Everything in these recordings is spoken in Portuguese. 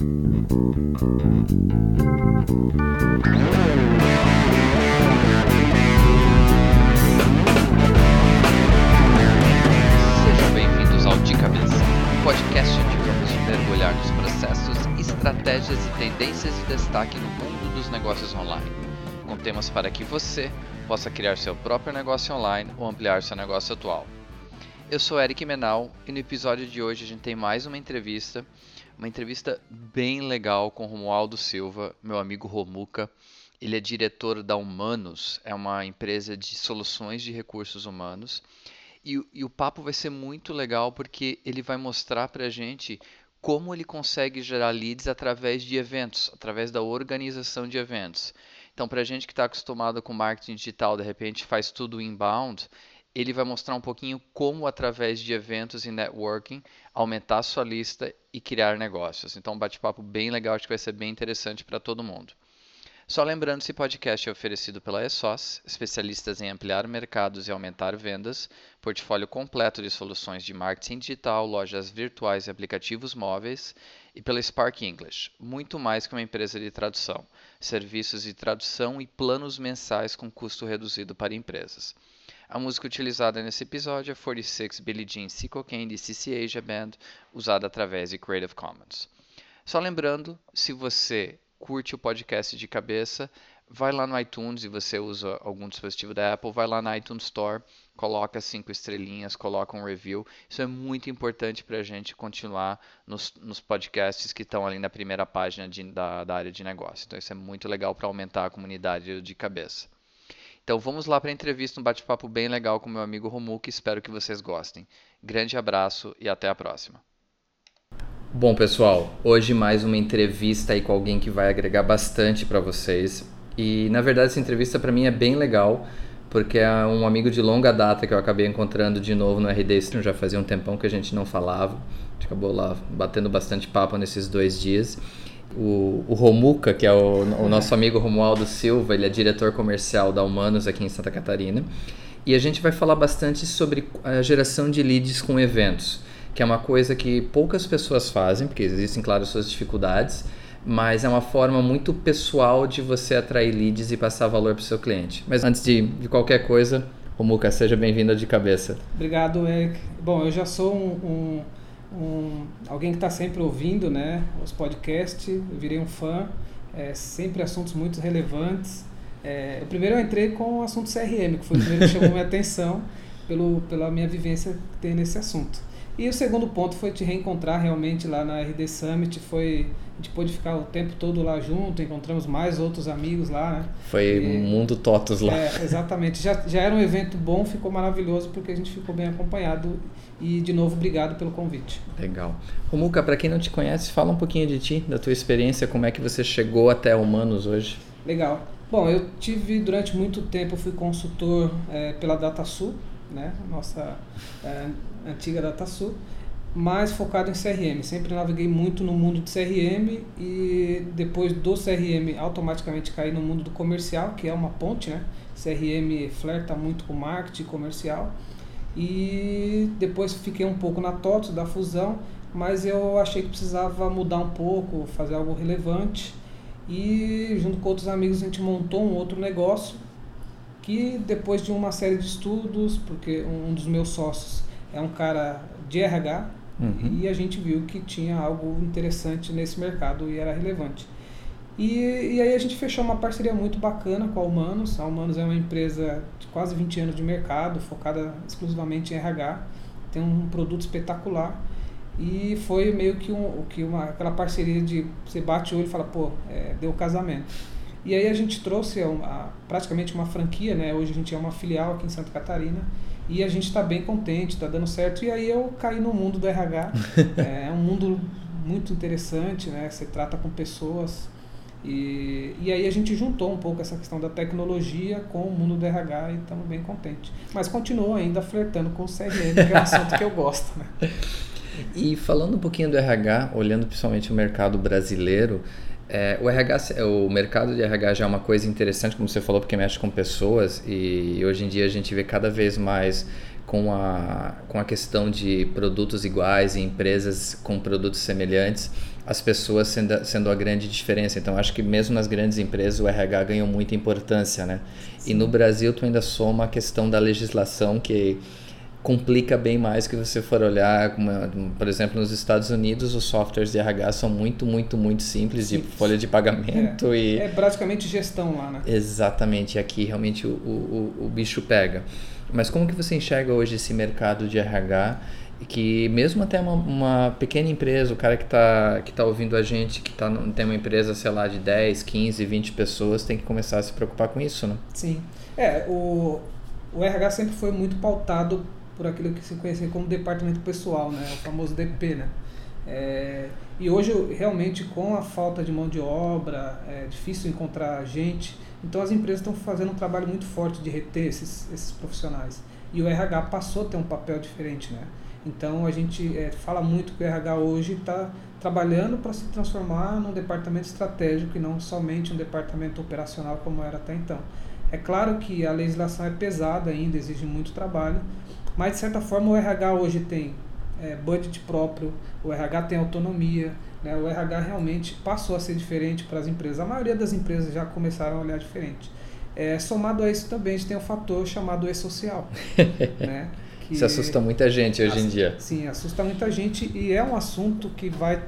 Sejam bem-vindos ao De Cabeça, um podcast onde vamos mergulhar nos processos, estratégias e tendências de destaque no mundo dos negócios online, com temas para que você possa criar seu próprio negócio online ou ampliar seu negócio atual. Eu sou Eric Menal e no episódio de hoje a gente tem mais uma entrevista, uma entrevista bem legal com Romualdo Silva, meu amigo Romuca. Ele é diretor da Humanos, é uma empresa de soluções de recursos humanos. E, e, o papo vai ser muito legal porque ele vai mostrar para a gente como ele consegue gerar leads através de eventos, através da organização de eventos. Então, para a gente que está acostumado com marketing digital, de repente faz tudo inbound, ele vai mostrar um pouquinho como, através de eventos e networking, aumentar sua lista e criar negócios. Então, um bate-papo bem legal, acho que vai ser bem interessante para todo mundo. Só lembrando, esse podcast é oferecido pela ESOS, especialistas em ampliar mercados e aumentar vendas, portfólio completo de soluções de marketing digital, lojas virtuais e aplicativos móveis, e pela Spark English, muito mais que uma empresa de tradução, serviços de tradução e planos mensais com custo reduzido para empresas. A música utilizada nesse episódio é 46 Billie Jean Sea Cocaine de CC Asia Band, usada através de Creative Commons. Só lembrando, se você curte o podcast de cabeça, vai lá no iTunes e você usa algum dispositivo da Apple, vai lá na iTunes Store, coloca cinco estrelinhas, coloca um review. Isso é muito importante para a gente continuar nos, nos, podcasts que estão ali na primeira página de, da, da, área de negócio. Então isso é muito legal para aumentar a comunidade de cabeça. Então vamos lá para a entrevista, um bate-papo bem legal com meu amigo Romulo, que espero que vocês gostem. Grande abraço e até a próxima. Bom, pessoal, hoje mais uma entrevista aí com alguém que vai agregar bastante para vocês. E na verdade essa entrevista para mim é bem legal, porque é um amigo de longa data que eu acabei encontrando de novo no RD Stream, já fazia um tempão que a gente não falava. A gente acabou lá batendo bastante papo nesses dois dias. O, o Romuca, que é o, o nosso amigo Romualdo Silva, ele é diretor comercial da Humanos aqui em Santa Catarina. E a gente vai falar bastante sobre a geração de leads com eventos que é uma coisa que poucas pessoas fazem, porque existem, claro, suas dificuldades, mas é uma forma muito pessoal de você atrair leads e passar valor para o seu cliente. Mas antes de, de qualquer coisa, Romuca, seja bem-vindo de cabeça. Obrigado, Eric. Bom, eu já sou um, um, um alguém que está sempre ouvindo né, os podcasts, eu virei um fã, é, sempre assuntos muito relevantes. É, o primeiro eu entrei com o assunto CRM, que foi o primeiro que chamou minha atenção pelo, pela minha vivência que tem nesse assunto. E o segundo ponto foi te reencontrar realmente lá na RD Summit. Foi, a gente pôde ficar o tempo todo lá junto, encontramos mais outros amigos lá, né? Foi e, um mundo totos lá. É, exatamente. Já, já era um evento bom, ficou maravilhoso porque a gente ficou bem acompanhado. E, de novo, obrigado pelo convite. Legal. Romuca, para quem não te conhece, fala um pouquinho de ti, da tua experiência, como é que você chegou até Humanos hoje. Legal. Bom, eu tive durante muito tempo, fui consultor é, pela DataSul, né? Nossa é, antiga DataSul, mais focado em CRM. Sempre naveguei muito no mundo de CRM e depois do CRM automaticamente caí no mundo do comercial, que é uma ponte, né? CRM flerta muito com marketing comercial. E depois fiquei um pouco na TOTS da fusão, mas eu achei que precisava mudar um pouco, fazer algo relevante. E junto com outros amigos a gente montou um outro negócio que depois de uma série de estudos, porque um dos meus sócios é um cara de RH uhum. e a gente viu que tinha algo interessante nesse mercado e era relevante. E, e aí a gente fechou uma parceria muito bacana com a Humanos. A Humanos é uma empresa quase 20 anos de mercado, focada exclusivamente em RH. Tem um produto espetacular. E foi meio que, um, que uma, aquela parceria de você bate o olho e fala, pô, é, deu casamento. E aí a gente trouxe uma, praticamente uma franquia, né? Hoje a gente é uma filial aqui em Santa Catarina e a gente está bem contente, está dando certo. E aí eu caí no mundo do RH. é um mundo muito interessante, né? Você trata com pessoas. E, e aí a gente juntou um pouco essa questão da tecnologia com o mundo do RH e estamos bem contentes. Mas continuo ainda flertando com o CRM, que é um assunto que eu gosto. Né? E falando um pouquinho do RH, olhando principalmente o mercado brasileiro, é, o RH, o mercado de RH já é uma coisa interessante, como você falou, porque mexe com pessoas e hoje em dia a gente vê cada vez mais com a, com a questão de produtos iguais e empresas com produtos semelhantes. As pessoas sendo, sendo a grande diferença. Então, acho que mesmo nas grandes empresas o RH ganhou muita importância, né? Sim. E no Brasil, tu ainda soma a questão da legislação que complica bem mais que você for olhar, por exemplo, nos Estados Unidos os softwares de RH são muito, muito, muito simples, simples. de folha de pagamento é, e... É praticamente gestão lá, né? Exatamente, aqui realmente o, o, o bicho pega. Mas como que você enxerga hoje esse mercado de RH que mesmo até uma, uma, pequena empresa, o cara que está que tá ouvindo a gente, que tá, tem uma empresa, sei lá, de 10, 15, 20 pessoas, tem que começar a se preocupar com isso, né? Sim. É, o, o RH sempre foi muito pautado por aquilo que se conhecia como departamento pessoal, né? O famoso DP, né? É, e hoje, realmente, com a falta de mão de obra, é difícil encontrar gente. Então, as empresas estão fazendo um trabalho muito forte de reter esses, esses profissionais. E o RH passou a ter um papel diferente, né? Então, a gente é, fala muito que o RH hoje está trabalhando para se transformar num departamento estratégico e não somente um departamento operacional como era até então. É claro que a legislação é pesada ainda, exige muito trabalho, mas, de certa forma, o RH hoje tem é, budget próprio, o RH tem autonomia, né? o RH realmente passou a ser diferente para as empresas. A maioria das empresas já começaram a olhar diferente. É, somado a isso também, a gente tem um fator chamado e-social. né? Que isso assusta muita gente hoje em dia. Sim, assusta muita gente e é um assunto que vai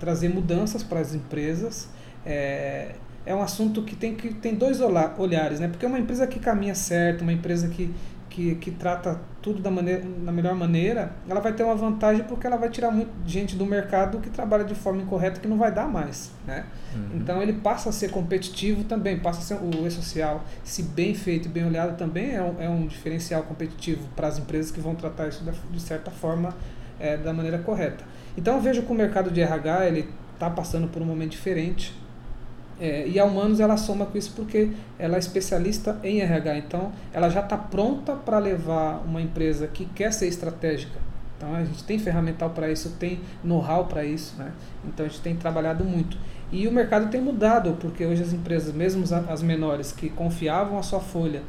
trazer mudanças para as empresas. É, é um assunto que tem, que tem dois olhares, né? Porque é uma empresa que caminha certo, uma empresa que que, que trata tudo da, maneira, da melhor maneira, ela vai ter uma vantagem porque ela vai tirar muita gente do mercado que trabalha de forma incorreta que não vai dar mais. Né? Uhum. Então ele passa a ser competitivo também, passa a ser o e-social, se bem feito e bem olhado, também é um, é um diferencial competitivo para as empresas que vão tratar isso de, de certa forma é, da maneira correta. Então eu vejo que o mercado de RH ele está passando por um momento diferente. É, e a Humanos ela soma com isso porque ela é especialista em RH, então ela já está pronta para levar uma empresa que quer ser estratégica. Então a gente tem ferramental para isso, tem know-how para isso, né? então a gente tem trabalhado muito. E o mercado tem mudado, porque hoje as empresas, mesmo as menores, que confiavam a sua folha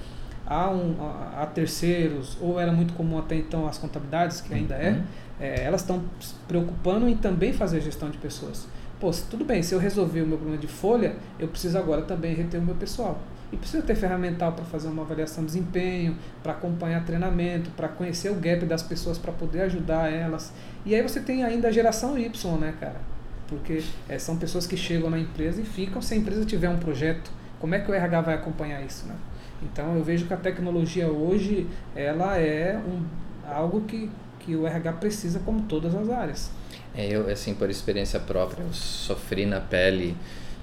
a, um, a, a terceiros, ou era muito comum até então as contabilidades, que ainda é, uhum. é elas estão se preocupando em também fazer gestão de pessoas pô, tudo bem, se eu resolver o meu problema de folha, eu preciso agora também reter o meu pessoal. E preciso ter ferramental para fazer uma avaliação de desempenho, para acompanhar treinamento, para conhecer o gap das pessoas, para poder ajudar elas. E aí você tem ainda a geração Y, né, cara? Porque é, são pessoas que chegam na empresa e ficam se a empresa tiver um projeto. Como é que o RH vai acompanhar isso, né? Então eu vejo que a tecnologia hoje ela é um, algo que, que o RH precisa como todas as áreas. É, eu, assim, por experiência própria, eu sofri na pele,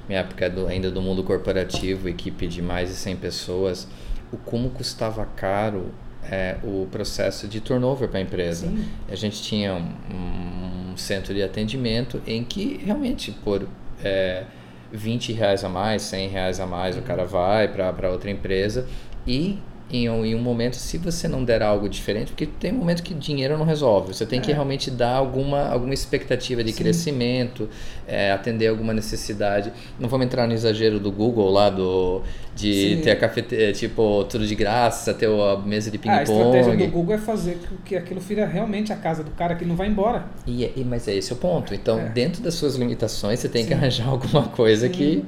minha época do, ainda do mundo corporativo, equipe de mais de 100 pessoas, o como custava caro é, o processo de turnover para a empresa. Sim. A gente tinha um, um, centro de atendimento em que realmente por é, 20 reais a mais, 100 reais a mais, uhum. o cara vai para outra empresa e em um, em um momento, se você não der algo diferente, porque tem momento que dinheiro não resolve, você tem é. que realmente dar alguma, alguma expectativa de Sim. crescimento, é, atender alguma necessidade. Não vamos entrar no exagero do Google lá, do, de Sim. ter a cafeteria, tipo, tudo de graça, ter a mesa de ping-pong. Ah, a estratégia do Google é fazer que aquilo vira realmente a casa do cara que não vai embora. E, e mas é esse o ponto. Então, é. dentro das suas limitações, você tem Sim. que arranjar alguma coisa que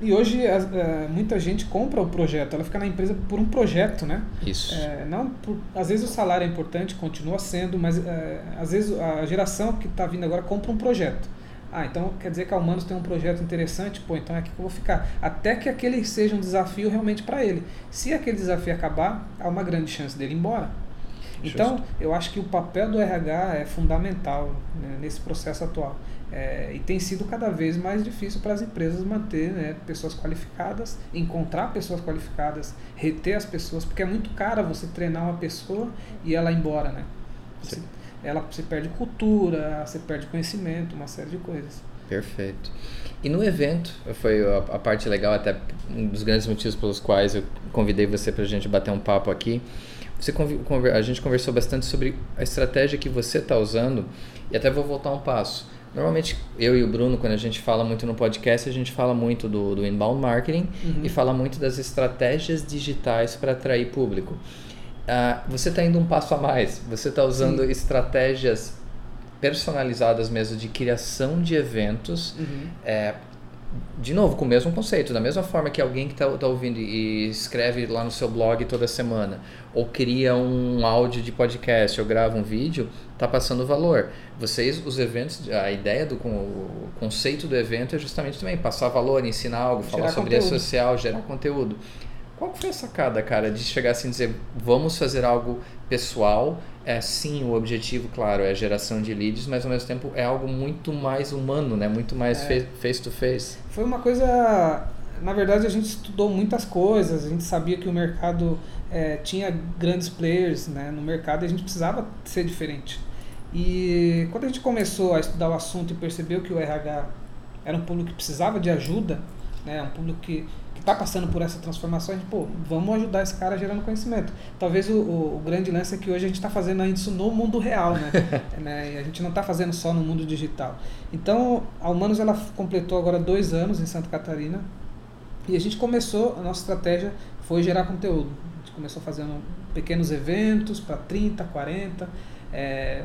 e hoje é, muita gente compra o projeto, ela fica na empresa por um projeto, né? Isso. É, não por, às vezes o salário é importante, continua sendo, mas é, às vezes a geração que está vindo agora compra um projeto. Ah, então quer dizer que a Humanos tem um projeto interessante? Pô, então é aqui que eu vou ficar. Até que aquele seja um desafio realmente para ele. Se aquele desafio acabar, há uma grande chance dele ir embora. Então, Justo. eu acho que o papel do RH é fundamental né, nesse processo atual. É, e tem sido cada vez mais difícil para as empresas manter né, pessoas qualificadas, encontrar pessoas qualificadas, reter as pessoas, porque é muito caro você treinar uma pessoa e ela ir embora, né? Você, ela, você perde cultura, você perde conhecimento, uma série de coisas. Perfeito. E no evento, foi a, a parte legal, até um dos grandes motivos pelos quais eu convidei você para a gente bater um papo aqui. Você, a gente conversou bastante sobre a estratégia que você está usando, e até vou voltar um passo Normalmente, eu e o Bruno, quando a gente fala muito no podcast, a gente fala muito do, do inbound marketing uhum. e fala muito das estratégias digitais para atrair público. Uh, você está indo um passo a mais, você está usando Sim. estratégias personalizadas mesmo de criação de eventos. Uhum. É, de novo, com o mesmo conceito, da mesma forma que alguém que está tá ouvindo e escreve lá no seu blog toda semana, ou cria um áudio de podcast, ou grava um vídeo, está passando valor. Vocês, os eventos, a ideia do o conceito do evento é justamente também passar valor, ensinar algo, falar Gerar sobre conteúdo. rede social, gerar conteúdo. Qual foi a sacada, cara, de chegar assim e dizer, vamos fazer algo pessoal? É sim, o objetivo, claro, é a geração de leads, mas ao mesmo tempo é algo muito mais humano, né? Muito mais É. face to face. Foi uma coisa. Na verdade, a gente estudou muitas coisas, a gente sabia que o mercado eh, tinha grandes players né, no mercado e a gente precisava ser diferente. E quando a gente começou a estudar o assunto e percebeu que o RH era um público que precisava de ajuda, né, um público que está passando por essa transformação, a gente, pô, vamos ajudar esse cara gerando conhecimento. Talvez o, o, grande lance é que hoje a gente está fazendo isso no mundo real, né? né? E a gente não está fazendo só no mundo digital. Então, a Humanos ela completou agora dois anos em Santa Catarina e a gente começou, a nossa estratégia foi gerar conteúdo. A gente começou fazendo pequenos eventos para 30, 40, é,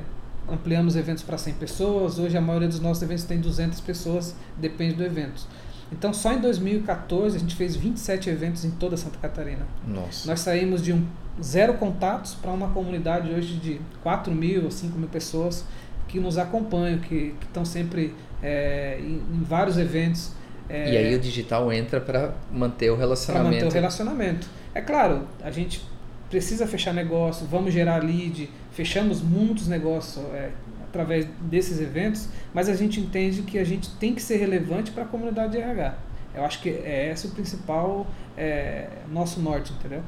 ampliamos eventos para 100 pessoas. Hoje a maioria dos nossos eventos tem 200 pessoas, depende do evento. Então, só em 2014 a gente fez 27 eventos em toda Santa Catarina. Nossa. Nós saímos de um zero contatos para uma comunidade hoje de 4 mil ou 5 mil pessoas que nos acompanham, que estão sempre é, em, em, vários eventos. É, e aí o digital entra para manter o para relacionamento. manter o relacionamento. É claro, a gente precisa fechar negócio, vamos gerar lead, fechamos muitos negócios é, através desses eventos, mas a gente entende que a gente tem que ser relevante para a comunidade de RH. Eu acho que é esse o principal é, nosso norte, entendeu?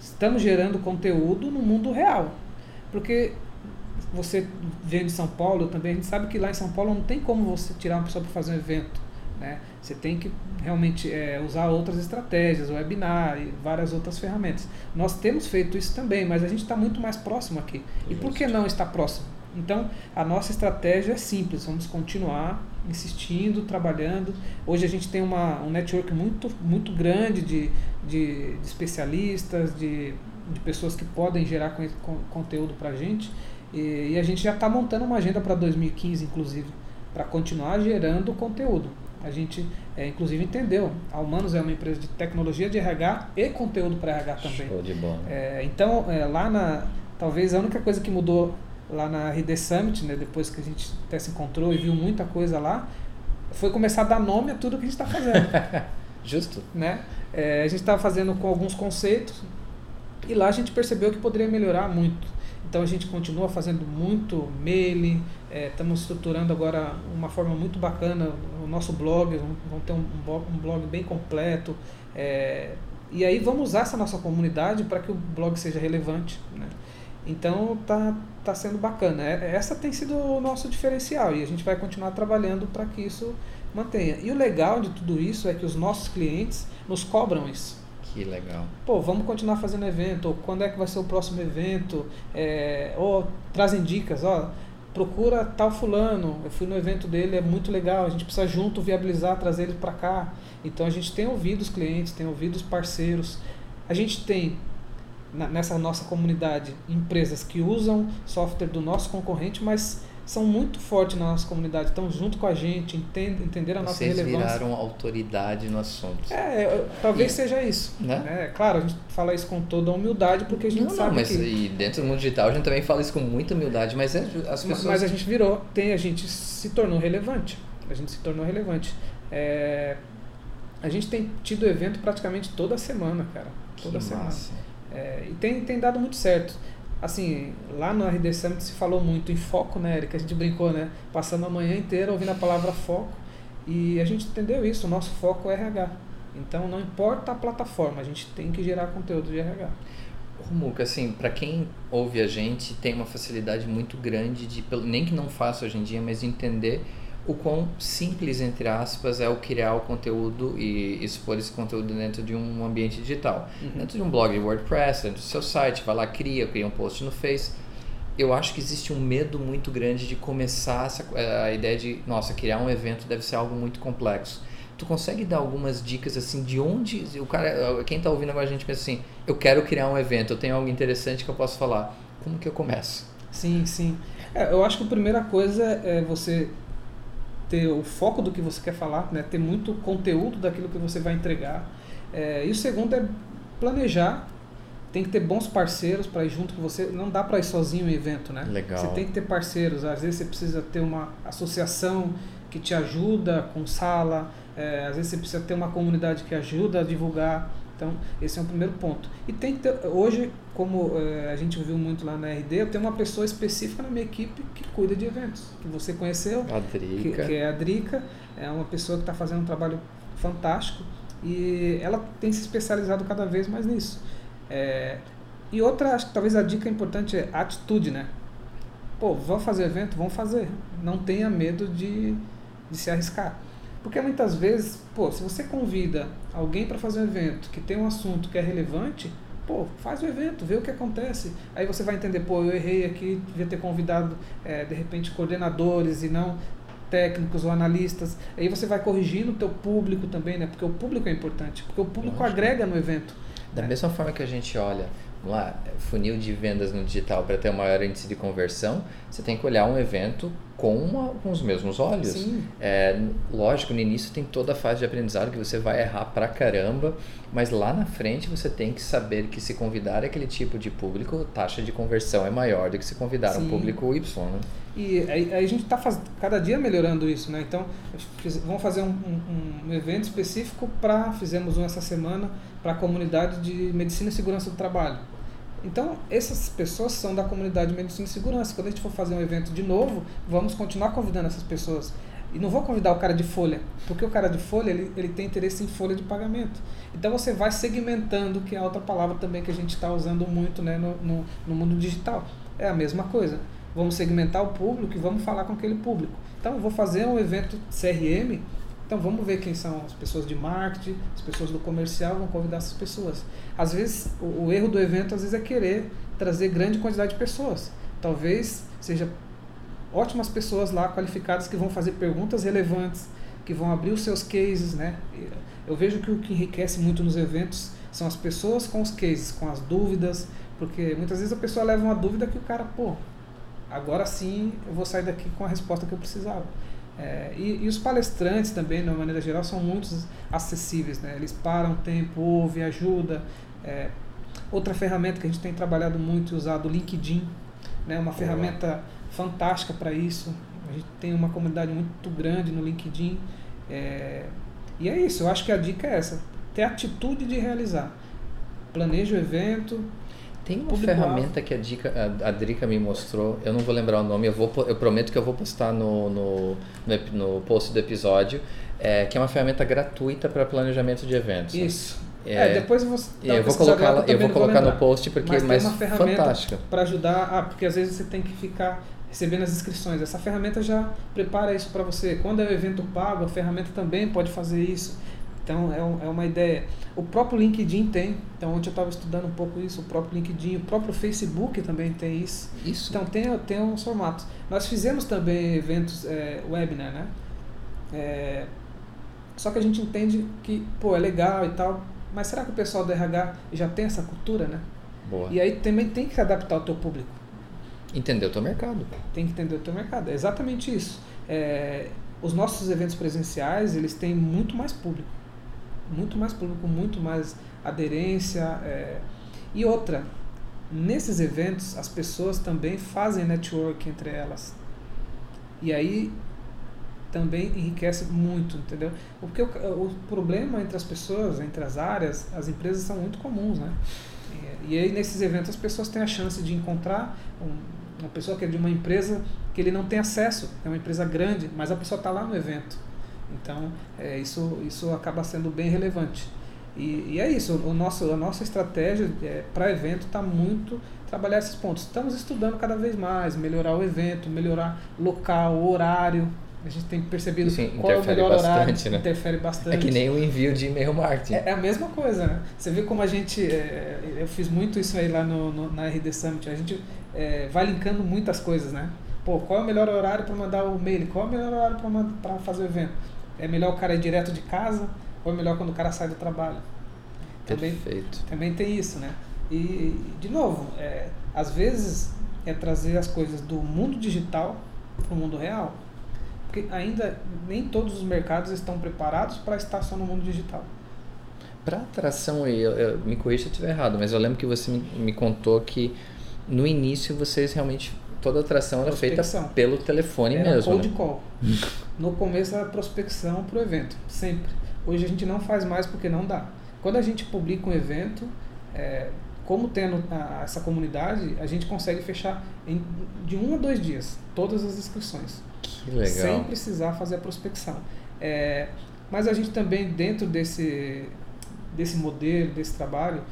Estamos gerando conteúdo no mundo real, porque você vem de São Paulo também, a gente sabe que lá em São Paulo não tem como você tirar uma pessoa para fazer um evento. Né? Você tem que realmente é, usar outras estratégias, webinar e várias outras ferramentas. Nós temos feito isso também, mas a gente está muito mais próximo aqui. E por que não estar próximo? Então, a nossa estratégia é simples, vamos continuar insistindo, trabalhando. Hoje a gente tem uma, um network muito, muito grande de, de, de especialistas, de, de pessoas que podem gerar con, con, conteúdo para a gente. E, e a gente já está montando uma agenda para 2015, inclusive, para continuar gerando conteúdo. A gente, é, inclusive, entendeu. A Humanos é uma empresa de tecnologia de RH e conteúdo para RH também. Show de bola. É, então, é, lá na. Talvez a única coisa que mudou lá na RD Summit, né, depois que a gente até se encontrou e viu muita coisa lá, foi começar a dar nome a tudo que a gente está fazendo. Justo. Né? É, a gente estava fazendo com alguns conceitos e lá a gente percebeu que poderia melhorar muito. Então a gente continua fazendo muito mail, estamos é, estruturando agora uma forma muito bacana o nosso blog, vamos ter um, um blog bem completo. É, e aí vamos usar essa nossa comunidade para que o blog seja relevante. Né? Então tá, tá sendo bacana. Essa tem sido o nosso diferencial e a gente vai continuar trabalhando para que isso mantenha. E o legal de tudo isso é que os nossos clientes nos cobram isso. Que legal. Pô, vamos continuar fazendo evento, ou quando é que vai ser o próximo evento, é, ou trazem dicas, ó, procura tal fulano, eu fui no evento dele, é muito legal, a gente precisa junto viabilizar, trazer ele para cá. Então a gente tem ouvido os clientes, tem ouvido os parceiros, a gente tem na, nessa nossa comunidade empresas que usam software do nosso concorrente, mas são muito fortes na nossa comunidade, estão junto com a gente, entend, entenderam a nossa Vocês relevância. viraram autoridade no assunto. É, talvez E- seja isso. Né? Né? Claro, a gente fala isso com toda a humildade, porque a gente Não, sabe não, mas que... e dentro do mundo digital a gente também fala isso com muita humildade, mas é, as pessoas. Mas a gente virou, tem, a gente se tornou relevante. A gente se tornou relevante. É, a gente tem tido evento praticamente toda semana, cara. que Toda semana. massa. É, e tem, tem dado muito certo. Assim, lá no RD Summit se falou muito em foco, né, Erika? A gente brincou, né? Passando a manhã inteira ouvindo a palavra foco. E a gente entendeu isso, o nosso foco é RH. Então não importa a plataforma, a gente tem que gerar conteúdo de RH. Ô, Muca, assim, para quem ouve a gente, tem uma facilidade muito grande de, nem que não faça hoje em dia, mas de entender o quão simples, entre aspas, é o criar o conteúdo e expor esse conteúdo dentro de um ambiente digital. Dentro de um blog de WordPress, dentro do seu site, vai lá, cria, cria um post no Face. Eu acho que existe um medo muito grande de começar essa, a ideia de, nossa, criar um evento deve ser algo muito complexo. Tu consegue dar algumas dicas assim de onde o cara, quem está ouvindo agora a gente pensa assim, eu quero criar um evento, eu tenho algo interessante que eu posso falar. Como que eu começo? Sim, sim. É, eu acho que a primeira coisa é você ter o foco do que você quer falar, né? ter muito conteúdo daquilo que você vai entregar. É, e o segundo é planejar. Tem que ter bons parceiros para ir junto com você. Não dá para ir sozinho em evento, né? Legal. Você tem que ter parceiros. Às vezes você precisa ter uma associação que te ajuda com sala. É, às vezes você precisa ter uma comunidade que ajuda a divulgar. Então, esse é o primeiro ponto. E tem que ter, hoje, como é, a gente viu muito lá na RD, eu tenho uma pessoa específica na minha equipe que cuida de eventos, que você conheceu, A que, Drica. que é a Drica, é uma pessoa que está fazendo um trabalho fantástico e ela tem se especializado cada vez mais nisso. É, e outra, acho que talvez a dica importante é atitude, né? Pô, vamos fazer evento? Vamos fazer. Não tenha medo de, de se arriscar. Porque muitas vezes, pô, se você convida alguém para fazer um evento que tem um assunto que é relevante, pô, faz o evento, vê o que acontece. Aí você vai entender, pô, eu errei aqui, devia ter convidado, é, de repente, coordenadores e não técnicos ou analistas. Aí você vai corrigindo o teu público também, né? Porque o público é importante, porque o público Lógico. agrega no evento. Da né? mesma forma que a gente olha, lá, funil de vendas no digital para ter um maior índice de conversão, você tem que olhar um evento com, uma- com os mesmos olhos. Sim. É, lógico, no início tem toda a fase de aprendizado que você vai errar pra caramba, mas lá na frente você tem que saber que se convidar aquele tipo de público, a taxa de conversão é maior do que se convidar um Sim. público Y. Né? E aí, aí a gente está cada dia melhorando isso, né? Então, vamos fazer um, um- um evento específico para, fizemos um essa semana, para a comunidade de Medicina e Segurança do Trabalho. Então, essas pessoas são da comunidade de Medicina e Segurança. Quando a gente for fazer um evento de novo, vamos continuar convidando essas pessoas. E não vou convidar o cara de folha, porque o cara de folha ele, ele tem interesse em folha de pagamento. Então você vai segmentando, que é outra palavra também que a gente está usando muito né, no, no, no mundo digital. É a mesma coisa. Vamos segmentar o público e vamos falar com aquele público. Então eu vou fazer um evento CRM, então vamos ver quem são as pessoas de marketing, as pessoas do comercial, vão convidar essas pessoas. Às vezes o, o erro do evento às vezes é querer trazer grande quantidade de pessoas. Talvez seja ótimas pessoas lá qualificadas que vão fazer perguntas relevantes, que vão abrir os seus cases, né? Eu vejo que o que enriquece muito nos eventos são as pessoas com os cases, com as dúvidas, porque muitas vezes a pessoa leva uma dúvida que o cara, pô, agora sim eu vou sair daqui com a resposta que eu precisava. É, e, e os palestrantes também, de uma maneira geral, são muito acessíveis, né? Eles param tempo, ouvem, ajudam. É, outra ferramenta que a gente tem trabalhado muito e usado, o LinkedIn, né? Uma ferramenta fantástica para isso. A gente tem uma comunidade muito grande no LinkedIn. É, e é isso, eu acho que a dica é essa: ter atitude de realizar. Planeja o evento. Tem uma Público ferramenta que a, dica, a, a Drica me mostrou, eu não vou lembrar o nome, eu, vou, eu prometo que eu vou postar no, no, no, no post do episódio, é, que é uma ferramenta gratuita para planejamento de eventos. Isso. É, É, depois eu vou, E eu vou colocar, lá- eu vou colocar no post porque Mas mas, tem uma ferramenta fantástica. para ajudar. Ah, porque às vezes você tem que ficar recebendo as inscrições. Essa ferramenta já prepara isso para você. Quando é um evento pago, a ferramenta também pode fazer isso. Então é, um- é uma ideia. O próprio LinkedIn tem. Então ontem eu estava estudando um pouco isso. O próprio LinkedIn, o próprio Facebook também tem isso. Isso. Então tem, tem uns formatos. Nós fizemos também eventos é, webinar, né? É, só que a gente entende que, pô, é legal e tal, mas será que o pessoal do RH já tem essa cultura, né? Boa. E aí também tem que se adaptar ao teu público. Entendeu o teu mercado. Tem que entender o teu mercado. É exatamente isso. É, os nossos eventos presenciais, eles têm muito mais público. Muito mais público, muito mais aderência. é. E outra, nesses eventos, as pessoas também fazem network entre elas. E aí também enriquece muito, entendeu? Porque o, o problema entre as pessoas, entre as áreas, as empresas são muito comuns, né? E, e aí nesses eventos as pessoas têm a chance de encontrar um, uma pessoa que é de uma empresa que ele não tem acesso, é uma empresa grande, mas a pessoa está lá no evento. Então, é, isso, isso acaba sendo bem relevante. E, e é isso, o nosso, a nossa estratégia é, para evento está muito trabalhar esses pontos. Estamos estudando cada vez mais, melhorar o evento, melhorar local, horário. A gente tem percebido Isso qual é o melhor horário. bastante, né? Interfere bastante. É que nem o envio de e-mail marketing. É, é a mesma coisa, né? Você vê como a gente. é, eu fiz muito isso aí lá no, no- na RD Summit. A gente é, vai linkando muitas coisas, né? Pô, qual é o melhor horário para mandar o mail? Qual é o melhor horário para fazer o evento? É melhor o cara ir direto de casa ou é melhor quando o cara sai do trabalho? Também, Perfeito. também tem isso, né? E, de novo, é, às vezes é trazer as coisas do mundo digital para o mundo real. Porque ainda nem todos os mercados estão preparados para estar só no mundo digital. Para atração, eu, eu, me corrija se eu estiver errado, mas eu lembro que você me, me contou que no início vocês realmente toda a atração era feita pelo telefone era mesmo. Cold né? call. no começo era prospecção para o evento, sempre. Hoje a gente não faz mais porque não dá. Quando a gente publica um evento, é, como tendo a, essa comunidade, a gente consegue fechar em, de um a dois dias todas as inscrições. Que legal. Sem precisar fazer a prospecção. É, mas a gente também, dentro desse, desse modelo, desse trabalho,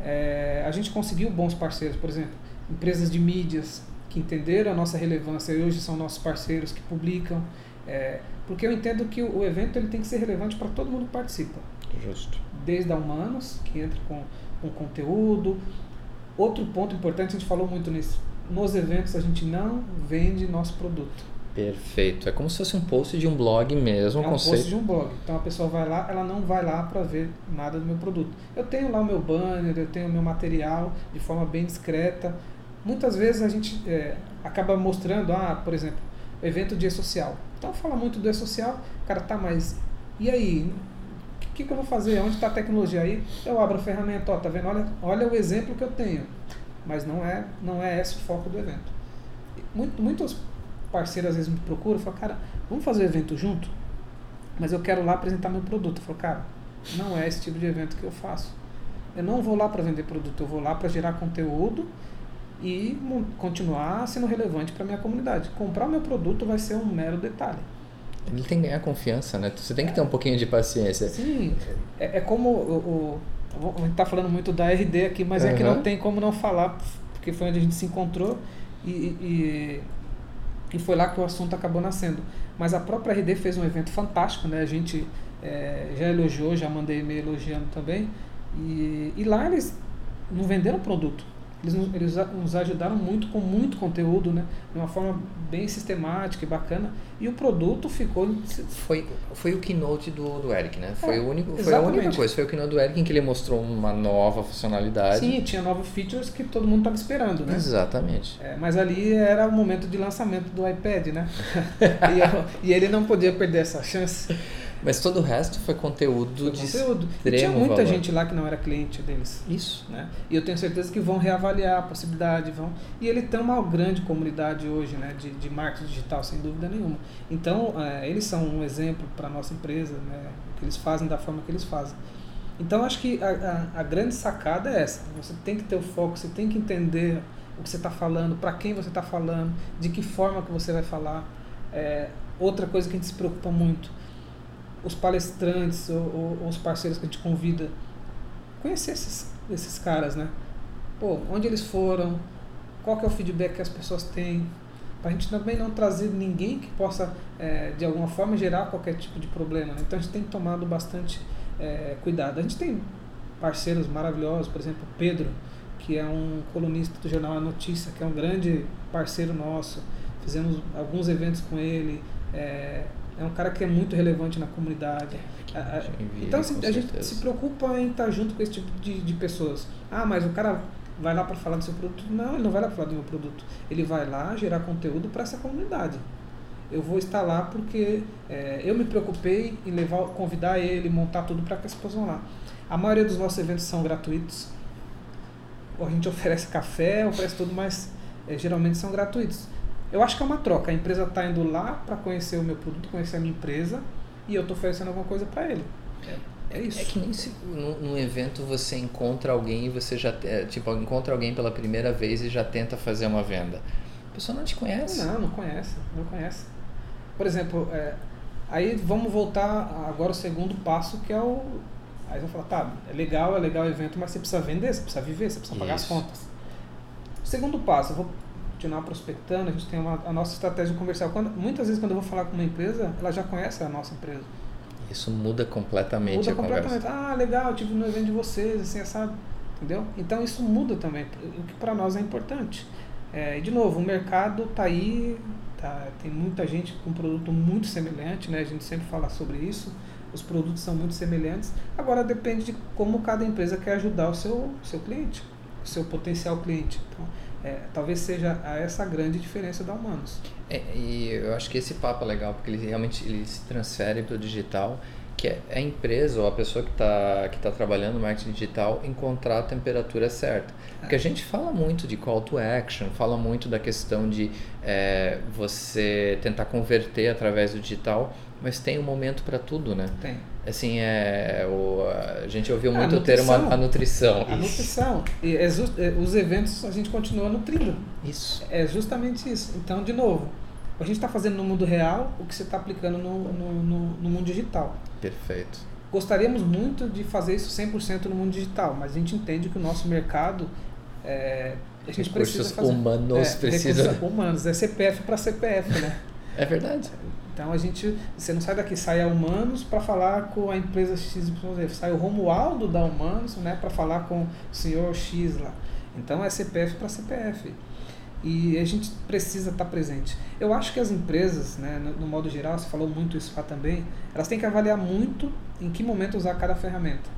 é, a gente conseguiu bons parceiros, por exemplo, empresas de mídias que entenderam a nossa relevância e hoje são nossos parceiros que publicam. É, porque eu entendo que o, o evento ele tem que ser relevante para todo mundo que participa. Justo. Desde a Humanos, que entra com, com conteúdo. Outro ponto importante, a gente falou muito nisso. Nos eventos a gente não vende nosso produto. Perfeito. É como se fosse um post de um blog mesmo. É um conceito. post de um blog. Então a pessoa vai lá, ela não vai lá para ver nada do meu produto. Eu tenho lá o meu banner, eu tenho o meu material de forma bem discreta. Muitas vezes a gente é, acaba mostrando, ah, por exemplo, evento de e-social. Então fala muito do e-social, cara, tá, mas e aí? O que, que eu vou fazer? Onde está a tecnologia aí? Eu abro a ferramenta, ó, tá vendo? Olha, olha o exemplo que eu tenho. Mas não é, não é esse o foco do evento. Muito, muitos parceiros às vezes me procuram e falam, cara, vamos fazer o evento junto? Mas eu quero lá apresentar meu produto. Eu falo, cara, não é esse tipo de evento que eu faço. Eu não vou lá para vender produto, eu vou lá para gerar conteúdo e continuar sendo relevante para minha comunidade. Comprar o meu produto vai ser um mero detalhe. Ele tem que ganhar confiança, né? Você tem que ter um pouquinho de paciência. Sim, é, é como o, o, a gente está falando muito da RD aqui, mas uhum. é que não tem como não falar, porque foi onde a gente se encontrou e, e, e foi lá que o assunto acabou nascendo. Mas a própria RD fez um evento fantástico, né? A gente é, já elogiou, já mandei e-mail elogiando também. E, e lá eles não venderam produto, eles, eles nos ajudaram muito com muito conteúdo, né? De uma forma bem sistemática e bacana. E o produto ficou. Foi, foi o keynote do, do Eric, né? Foi, é, o único, foi a única coisa. Foi o keynote do Eric em que ele mostrou uma nova funcionalidade. Sim, tinha novos features que todo mundo estava esperando, né? Exatamente. É, mas ali era o momento de lançamento do iPad, né? e, eu, e ele não podia perder essa chance. Mas todo o resto foi conteúdo foi de conteúdo. E tinha muita valor. gente lá que não era cliente deles. Isso. Né? E eu tenho certeza que vão reavaliar a possibilidade. vão E ele tem uma grande comunidade hoje né, de, de marketing digital, sem dúvida nenhuma. Então, é, eles são um exemplo para a nossa empresa, né, que eles fazem da forma que eles fazem. Então, acho que a, a, a grande sacada é essa. Você tem que ter o foco, você tem que entender o que você está falando, para quem você está falando, de que forma que você vai falar. É, outra coisa que a gente se preocupa muito os palestrantes ou, ou, ou, os parceiros que a gente convida, conhecer esses, esses caras, né? Pô, onde eles foram, qual é o feedback que as pessoas têm, para a gente também não trazer ninguém que possa, é, de alguma forma, gerar qualquer tipo de problema. Né? Então a gente tem tomado bastante é, cuidado. A gente tem parceiros maravilhosos, por exemplo, Pedro, que é um colunista do jornal A Notícia, que é um grande parceiro nosso. Fizemos alguns eventos com ele. É, é um cara que é muito relevante na comunidade. então, assim, a gente se preocupa em estar junto com esse tipo de, de pessoas. Ah, mas o cara vai lá para falar do seu produto? Não, ele não vai lá para falar do meu produto. Ele vai lá gerar conteúdo para essa comunidade. Eu vou estar lá porque é, eu me preocupei em levar, convidar ele, montar tudo para que as pessoas vão lá. A maioria dos nossos eventos são gratuitos. A gente oferece café, oferece tudo, mas é, geralmente são gratuitos. Eu acho que é uma troca. A empresa está indo lá para conhecer o meu produto, conhecer a minha empresa e eu estou oferecendo alguma coisa para ele. É, é, isso. É que nem se num, evento você encontra alguém e você já é, tipo encontra alguém pela primeira vez e já tenta fazer uma venda. A pessoa não te conhece. Não, não conhece, não conhece. Por exemplo, é, aí vamos voltar agora o segundo passo que é o aí você falar, tá, é legal, é legal o evento, mas você precisa vender, você precisa viver, você precisa isso. pagar as contas. O segundo passo, eu vou continuar prospectando, a gente tem uma, a nossa estratégia comercial. Quando, muitas vezes quando eu vou falar com uma empresa, ela já conhece a nossa empresa. Isso muda completamente muda a completamente. conversa. Ah, legal, tive no evento de vocês, assim, sabe? Entendeu? Então isso muda também, o que para nós é importante. É, e de novo, o mercado está aí, tá, tem muita gente com produto muito semelhante, né? A gente sempre fala sobre isso. Os produtos são muito semelhantes. Agora depende de como cada empresa quer ajudar o seu, seu cliente, o seu potencial cliente. Então, É, talvez seja essa a grande diferença da Humanos. É, e eu acho que esse papo é legal, porque ele realmente ele se transfere para o digital, que é a empresa ou a pessoa que está que tá trabalhando no marketing digital encontrar a temperatura certa. Porque a gente fala muito de call to action, fala muito da questão de é, você tentar converter através do digital, mas tem um momento para tudo, né? Tem. Assim, é, o, a gente ouviu muito o termo a, a nutrição. A nutrição. E é ju- é, os eventos a gente continua nutrindo. Isso. É justamente isso. Então, de novo, a gente está fazendo no mundo real o que você está aplicando no, no, no, no mundo digital. Perfeito. Gostaríamos muito de fazer isso 100% no mundo digital, mas a gente entende que o nosso mercado é, a gente Recursos precisa fazer. humanos é, precisa- recursos humanos, é CPF para CPF, né? É verdade. Então a gente, você não sai daqui, sai a Humanos para falar com a empresa XYZ, sai o Romualdo da Humanos, né, para falar com o senhor X lá. Então é CPF para CPF. E a gente precisa estar presente. Eu acho que as empresas, né, no, no modo geral, você falou muito isso lá também, elas têm que avaliar muito em que momento usar cada ferramenta.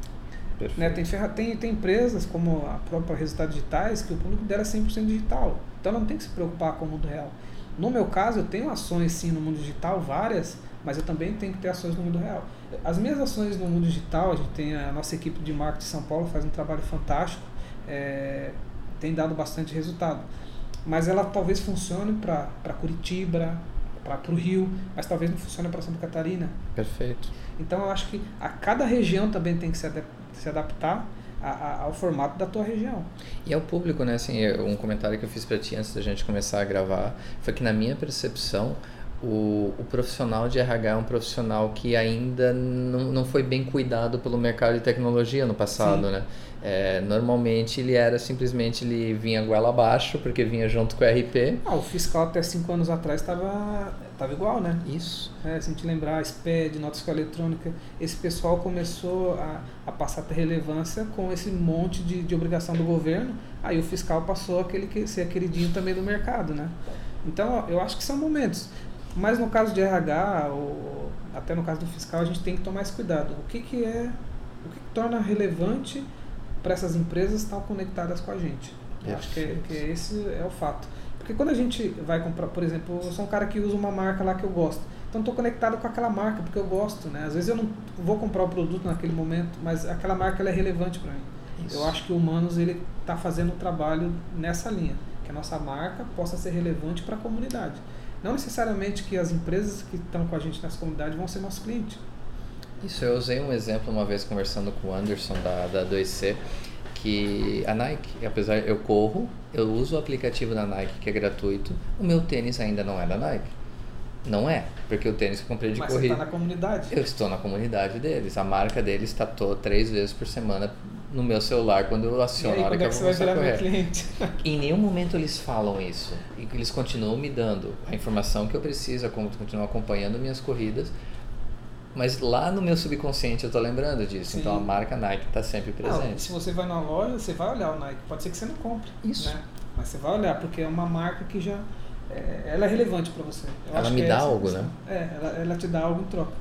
Né? Tem, ferra- tem, tem empresas como a própria Resultados Digitais que o público dela é 100% digital. Então ela não tem que se preocupar com o mundo real. No meu caso, eu tenho ações sim no mundo digital, várias, mas eu também tenho que ter ações no mundo real. As minhas ações no mundo digital, a gente tem a nossa equipe de marketing de São Paulo, faz um trabalho fantástico, é, tem dado bastante resultado. Mas ela talvez funcione para Curitiba, para o Rio, mas talvez não funcione para Santa Catarina. Perfeito. Então eu acho que a cada região também tem que se, se adaptar a- a- ao formato da tua região. E ao público, né? Assim, um comentário que eu fiz para ti antes da gente começar a gravar foi que na minha percepção o, o profissional de RH é um profissional que ainda não, não foi bem cuidado pelo mercado de tecnologia no passado, Sim. né? É, normalmente ele era simplesmente ele vinha goela abaixo porque vinha junto com o RP. Ah, o fiscal até cinco anos atrás estava tava igual, né? Isso. É, se a gente lembrar, SPED, nota fiscal eletrônica, esse pessoal começou a, a passar a ter relevância com esse monte de, de obrigação do governo, aí o fiscal passou a aquele que, ser queridinho também do mercado, né? Então, eu acho que são momentos. Mas no caso de RH, ou até no caso do fiscal, a gente tem que tomar esse cuidado. O que, que é, o que, que torna relevante para essas empresas estar conectadas com a gente? Eu acho que, é- que esse é o fato. Porque quando a gente vai comprar, por exemplo, eu sou um cara que usa uma marca lá que eu gosto. Então estou conectado com aquela marca porque eu gosto, né? Às vezes eu não vou comprar o produto naquele momento, mas aquela marca ela é relevante para mim. Isso. Eu acho que o Humanos ele está fazendo um trabalho nessa linha, que a nossa marca possa ser relevante para a comunidade. Não necessariamente que as empresas que estão com a gente nessa comunidade vão ser nosso cliente. Isso, eu usei um exemplo uma vez conversando com o Anderson da, da 2C, que a Nike, apesar eu corro, eu uso o aplicativo da Nike que é gratuito, o meu tênis ainda não é da Nike. Não é, porque o tênis que eu comprei de mas você está na comunidade. Eu estou na comunidade deles. A marca deles está três vezes por semana no meu celular quando eu aciono aí, a hora que é eu que você vai virar meu cliente? Em nenhum momento eles falam isso. E eles continuam me dando a informação que eu preciso, continuam acompanhando minhas corridas. Mas lá no meu subconsciente eu tô lembrando disso. Sim. Então a marca Nike está sempre presente. se você vai na loja, você vai olhar o Nike. Pode ser que você não compre. Isso. Né? Mas você vai olhar, porque é uma marca que já. É, ela é relevante para você. Eu Ela me é dá a algo, questão. né? É, ela, ela te dá algo em troca.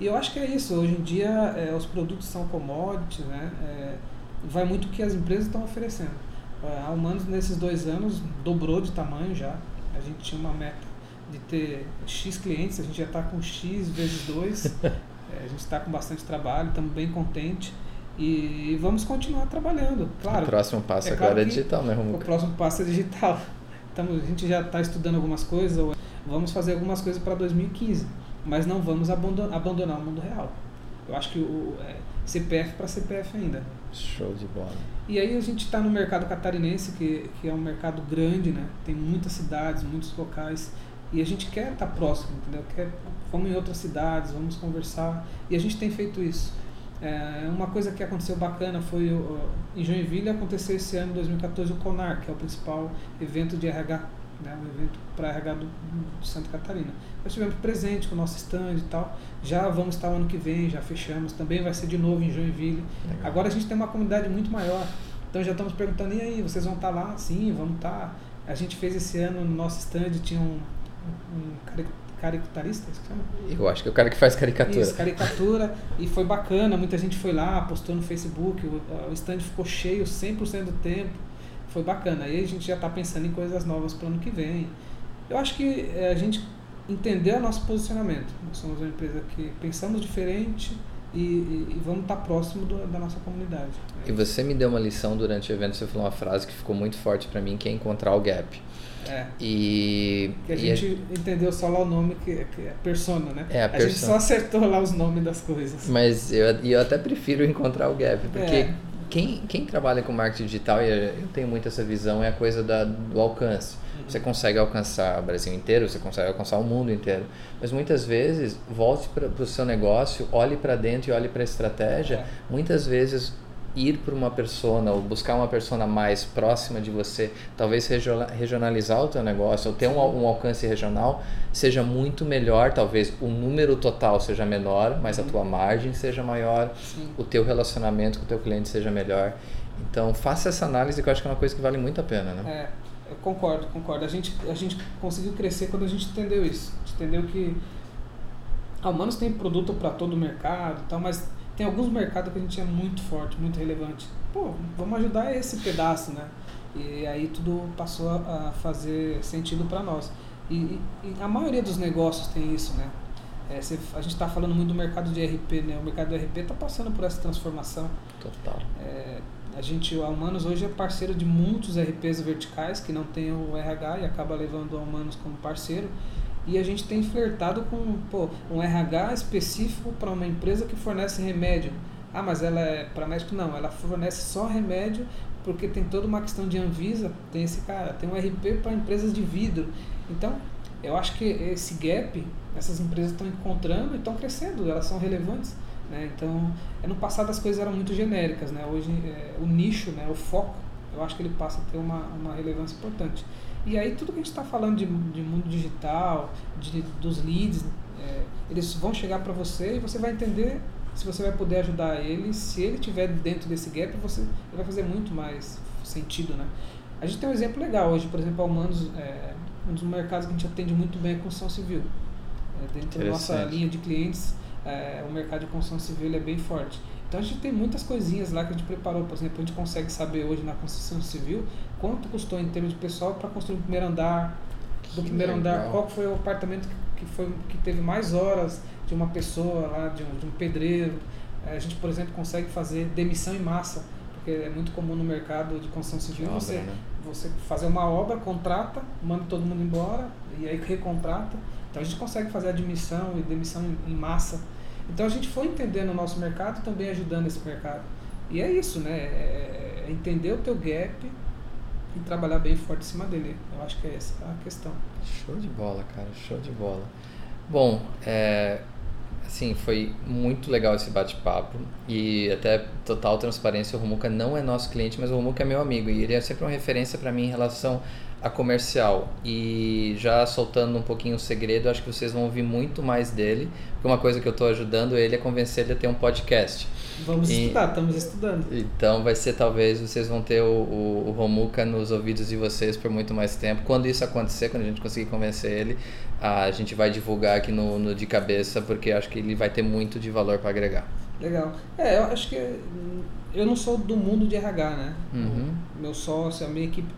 E eu acho que é isso. Hoje em dia, é, os produtos são commodities, né? É, vai muito o que as empresas estão oferecendo. É, A Humanos, nesses dois anos, dobrou de tamanho já. A gente tinha uma meta de ter X clientes, a gente já está com X vezes dois. É, a gente está com bastante trabalho, estamos bem contentes. E vamos continuar trabalhando. Claro, o próximo passo é agora claro é digital, né, o Romuca? próximo passo é digital. Então, a gente já está estudando algumas coisas, ou vamos fazer algumas coisas para 2015, mas não vamos abandonar, abandonar o mundo real. Eu acho que o é, CPF para CPF ainda. Show de bola. E aí a gente está no mercado catarinense, que, que é um mercado grande, né? Tem muitas cidades, muitos locais. E a gente quer estar próximo, entendeu? Quer, vamos em outras cidades, vamos conversar. E a gente tem feito isso. É, uma coisa que aconteceu bacana foi o- em Joinville aconteceu esse ano, 2014, o CONAR, que é o principal evento de RH, né? um evento para RH do, de Santa Catarina. Nós estivemos presente com o nosso stand e tal. Já vamos estar o ano que vem, já fechamos. Também vai ser de novo em Joinville. Legal. Agora a gente tem uma comunidade muito maior. Então já estamos perguntando, e aí, vocês vão estar lá? Sim, vamos estar. A gente fez esse ano no nosso stand, tinha um, um cari- caricaturista? Eu acho que é o cara que faz caricatura. Isso, caricatura. E foi bacana, muita gente foi lá, postou no Facebook, o, o stand ficou cheio 100% do tempo. Foi bacana. Aí a gente já está pensando em coisas novas para o ano que vem. Eu acho que é, a gente entendeu nosso posicionamento. Nós somos uma empresa que pensamos diferente e, e, e vamos estar tá próximo do, da nossa comunidade. E você me deu uma lição durante o evento, você falou uma frase que ficou muito forte para mim, que é encontrar o gap. É. E, que a gente a... entendeu só lá o nome que, que é persona, né? É, a, a gente só acertou lá os nomes das coisas. Mas eu, eu até prefiro encontrar o gap, porque é. Quem, quem trabalha com marketing digital, e eu tenho muito essa visão, é a coisa da, do alcance. Uhum. Você consegue alcançar o Brasil inteiro, você consegue alcançar o mundo inteiro. Mas muitas vezes, volte para o seu negócio, olhe para dentro e olhe para a estratégia. É. Muitas vezes ir para uma persona ou buscar uma persona mais próxima de você, talvez regionalizar o teu negócio ou ter um, um, alcance regional seja muito melhor, talvez o número total seja menor, mas a uhum. tua margem seja maior, Sim. o teu relacionamento com o teu cliente seja melhor. Então faça essa análise que eu acho que é uma coisa que vale muito a pena, né? É, eu concordo, concordo. A gente, a gente conseguiu crescer quando a gente entendeu isso. A gente entendeu que a Humanos tem produto para todo o mercado, tal, mas tem alguns mercados que a gente é muito forte, muito relevante. Pô, vamos ajudar esse pedaço, né? E aí tudo passou a fazer sentido para nós. E, e, a maioria dos negócios tem isso, né? É, cê, a gente está falando muito do mercado de RP, né? O mercado de RP está passando por essa transformação. Total. É, a gente, a Humanos hoje é parceiro de muitos RPs verticais que não tem o RH e acaba levando a Humanos como parceiro. E a gente tem flertado com pô, um RH específico para uma empresa que fornece remédio. Ah, mas ela é para médico? Não, ela fornece só remédio porque tem toda uma questão de Anvisa, tem esse cara, tem um RP para empresas de vidro. Então, eu acho que esse gap, essas empresas estão encontrando e estão crescendo, elas são relevantes. Né? Então, no passado as coisas eram muito genéricas, né? hoje é, o nicho, né, o foco, eu acho que ele passa a ter uma, uma relevância importante. E aí tudo que a gente está falando de, de, mundo digital, de, dos leads, é, eles vão chegar para você e você vai entender se você vai poder ajudar ele. Se ele estiver dentro desse gap, você vai fazer muito mais sentido, né? A gente tem um exemplo legal hoje, por exemplo, a Humanos, é, um dos mercados que a gente atende muito bem é a construção civil. É, dentro da nossa linha de clientes, é, o mercado de construção civil é bem forte. Então a gente tem muitas coisinhas lá que a gente preparou. Por exemplo, a gente consegue saber hoje na construção civil quanto custou em termos de pessoal para construir o primeiro andar. Do que primeiro legal. andar, qual foi o apartamento que, foi, que teve mais horas de uma pessoa lá, de um, de um pedreiro. É, a gente, por exemplo, consegue fazer demissão em massa, porque é muito comum no mercado de construção civil você, né? você fazer uma obra, contrata, manda todo mundo embora e aí recontrata. Então a gente consegue fazer admissão e demissão em, massa então a gente foi entendendo o nosso mercado e também ajudando esse mercado. E é isso, né? É, é entender o teu gap e trabalhar bem forte em cima dele. Eu acho que é essa a questão. Show de bola, cara, show de bola. Bom, é, assim, foi muito legal esse bate-papo e até total transparência, o Romuca não é nosso cliente, mas o Romuca é meu amigo e ele é sempre uma referência para mim em relação a comercial. E já soltando um pouquinho o segredo, acho que vocês vão ouvir muito mais dele, porque uma coisa que eu estou ajudando ele é convencer ele a ter um podcast. Vamos e, estudar, estamos estudando. Então vai ser talvez vocês vão ter o, o, o, Romuca nos ouvidos de vocês por muito mais tempo. Quando isso acontecer, quando a gente conseguir convencer ele, a gente vai divulgar aqui no, no de cabeça, porque acho que ele vai ter muito de valor para agregar. Legal. É, eu acho que eu não sou do mundo de RH, né? Uhum. Meu sócio, a minha equipe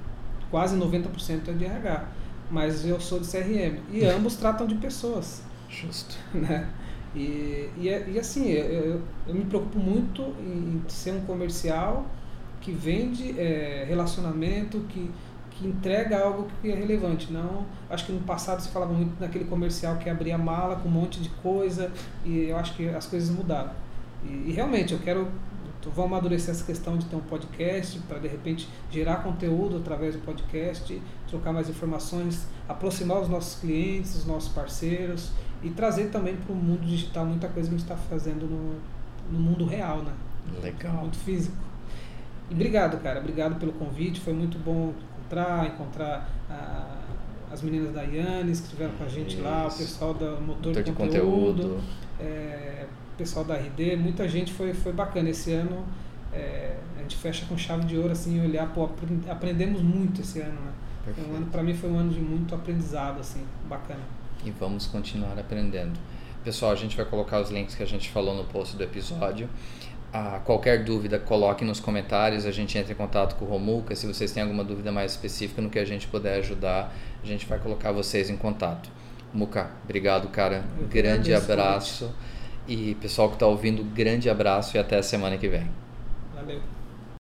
quase 90% é de RH, mas eu sou de CRM. E ambos tratam de pessoas. Justo. Né? E, e, e assim, eu, eu, eu, me preocupo muito em ser um comercial que vende é, relacionamento, que, que entrega algo que é relevante. Não, acho que no passado se falava muito naquele comercial que abria mala com um monte de coisa e eu acho que as coisas mudaram. E, e realmente eu quero então, vamos amadurecer essa questão de ter um podcast para de repente gerar conteúdo através do podcast, trocar mais informações, aproximar os nossos clientes, os nossos parceiros e trazer também para o mundo digital muita coisa que a gente está fazendo no, no mundo real, né? Legal. Muito físico. E obrigado, cara. Obrigado pelo convite. Foi muito bom encontrar, encontrar ah, as meninas da Yannis que estiveram com a gente Isso. lá, o pessoal da Motor, Motor de, Conteúdo. conteúdo. É, pessoal da RD, muita gente foi, foi bacana. Esse ano é, a gente fecha com chave de ouro, assim, olhar, pô, aprendemos muito esse ano, né? Perfeito. Um ano, para mim foi um ano de muito aprendizado, assim, bacana. E vamos continuar aprendendo. Pessoal, a gente vai colocar os links que a gente falou no post do episódio. Ah, qualquer dúvida, coloque nos comentários. A gente entra em contato com o Romuca. Se vocês têm alguma dúvida mais específica no que a gente puder ajudar, a gente vai colocar vocês em contato. Muca, obrigado, cara. Eu Grande abraço. E pessoal que está ouvindo, grande abraço e até a semana que vem. Valeu.